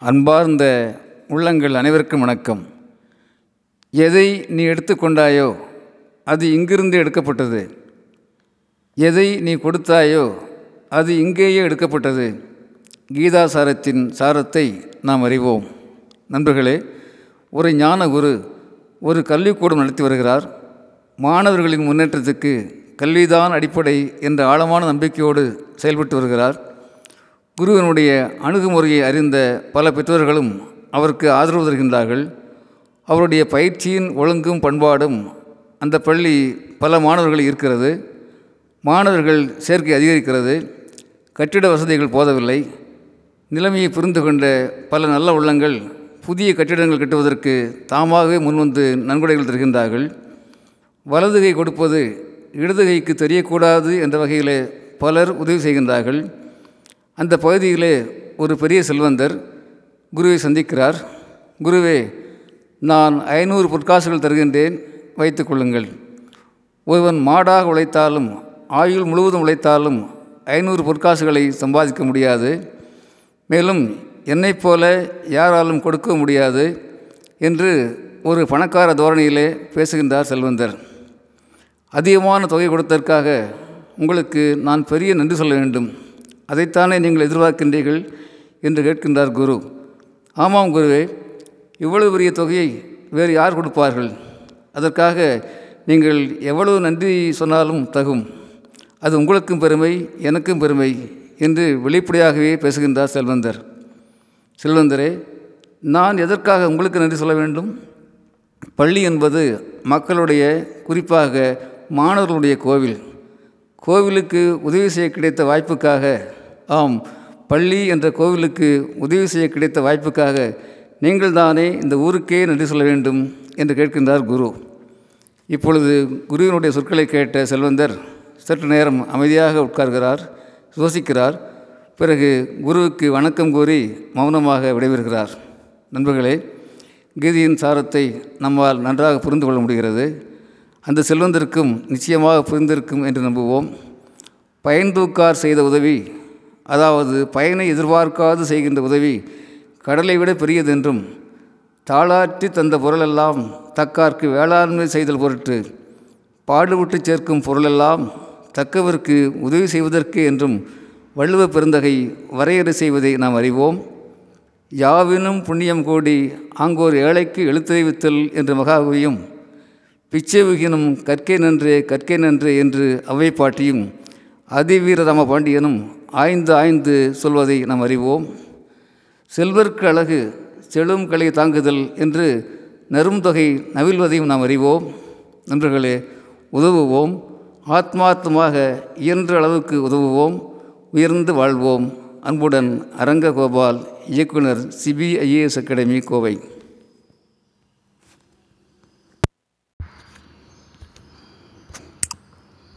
அன்பார்ந்த உள்ளங்கள் அனைவருக்கும் வணக்கம். எதை நீ எடுத்துக்கொண்டாயோ அது இங்கிருந்து எடுக்கப்பட்டது. எதை நீ கொடுத்தாயோ அது இங்கேயே எடுக்கப்பட்டது. கீதா சாரத்தின் சாரத்தை நாம் அறிவோம். நண்பர்களே ஒரு ஞான குரு ஒரு கல்விக்கூடம் நடத்தி வருகிறார். மாணவர்களின் முன்னேற்றத்துக்கு கல்விதான் அடிப்படை என்ற ஆழமான நம்பிக்கையோடு செயல்பட்டு வருகிறார். குருவினுடைய அணுகுமுறையை அறிந்த பல பெற்றோர்களும் அவருக்கு ஆதரவு தருகின்றார்கள். அவருடைய பயிற்சியின் ஒழுங்கும் பண்பாடும் அந்த பள்ளி பல மாணவர்கள் இருக்கிறது மாணவர்கள் சேர்க்கை அதிகரிக்கிறது. கட்டிட வசதிகள் போதவில்லை. நிலைமையை புரிந்து கொண்ட பல நல்ல உள்ளங்கள் புதிய கட்டிடங்கள் கட்டுவதற்கு தாமாகவே முன்வந்து நன்கொடைகள் தருகின்றார்கள். வலதுகை கொடுப்பது இடதுகைக்கு தெரியக்கூடாது என்ற வகையில் பலர் உதவி செய்கின்றார்கள். அந்த பகுதியிலே ஒரு பெரிய செல்வந்தர் குருவை சந்திக்கிறார். குருவே நான் ஐநூறு பொற்காசுகள் தருகின்றேன். வைத்து கொள்ளுங்கள். ஒருவன் மாடாக உழைத்தாலும் ஆயுள் முழுவதும் உழைத்தாலும் ஐநூறு பொற்காசுகளை சம்பாதிக்க முடியாது. மேலும் என்னைப் போல யாராலும் கொடுக்க முடியாது என்று ஒரு பணக்கார தோரணியிலே பேசுகின்றார் செல்வந்தர். அதிகமான தொகை கொடுத்ததற்காக உங்களுக்கு நான் பெரிய நன்றி சொல்ல வேண்டும். அதைத்தானே நீங்கள் எதிர்பார்க்கின்றீர்கள் என்று கேட்கின்றார் குரு. ஆமாம் குருவே இவ்வளவு பெரிய தொகையை வேறு யார் கொடுப்பார்கள்? அதற்காக நீங்கள் எவ்வளவு நன்றி சொன்னாலும் தகும். அது உங்களுக்கும் பெருமை எனக்கும் பெருமை என்று வெளிப்படையாகவே பேசுகின்றார் செல்வந்தர். செல்வந்தரே நான் எதற்காக உங்களுக்கு நன்றி சொல்ல வேண்டும்? பள்ளி என்பது மக்களுடைய குறிப்பாக மாணவர்களுடைய கோவில். கோவிலுக்கு உதவி செய்ய கிடைத்த வாய்ப்புக்காக ஆம் பள்ளி என்ற கோவிலுக்கு உதவி செய்ய கிடைத்த வாய்ப்புக்காக நீங்கள் தானே இந்த ஊருக்கே நன்றி சொல்ல வேண்டும் என்று கேட்கின்றார் குரு. இப்பொழுது குருவினுடைய சொற்களை கேட்ட செல்வந்தர் சற்று நேரம் அமைதியாக உட்கார்கிறார் யோசிக்கிறார். பிறகு குருவுக்கு வணக்கம் கூறி மௌனமாக விடைபெறுகிறார். நண்பர்களே கீதையின் சாரத்தை நம்மால் நன்றாக புரிந்து கொள்ள முடிகிறது. அந்த செல்வந்தருக்கும் நிச்சயமாக புரிந்திருக்கும் என்று நம்புவோம். பயன் தூக்கார் செய்த உதவி அதாவது பயனை எதிர்பார்க்காது செய்கின்ற உதவி கடலை விட பெரியதென்றும் தாளாற்றி தந்த பொருளெல்லாம் தக்கார்க்கு வேளாண்மை செய்தல் பொருட்டு பாடுபட்டு சேர்க்கும் பொருளெல்லாம் தக்கவருக்கு உதவி செய்வதற்கு என்றும் வள்ளுவ பெருந்தகை வரையறை செய்வதை நாம் அறிவோம். யாவினும் புண்ணியம் கூடி ஆங்கோர் ஏழைக்கு எழுத்தறிவித்தல் என்ற மகாகவியும் பிச்சை விகினும் கற்கை நன்றே கற்கை நன்றே என்று அவை பாட்டியும் அதிவீரராம பாண்டியனும் ஆய்ந்து ஆய்ந்து சொல்வதை நாம் அறிவோம். செல்வர்க்கு அழகு செழும் கலை தாங்குதல் என்று நெரும் தொகை நாம் அறிவோம். நண்பர்களே உதவுவோம். ஆத்மார்த்தமாக இயன்ற அளவுக்கு உதவுவோம். உயர்ந்து வாழ்வோம். அன்புடன் அரங்ககோபால் இயக்குனர் சிபிஐஏஎஸ் அகாடமி கோவை.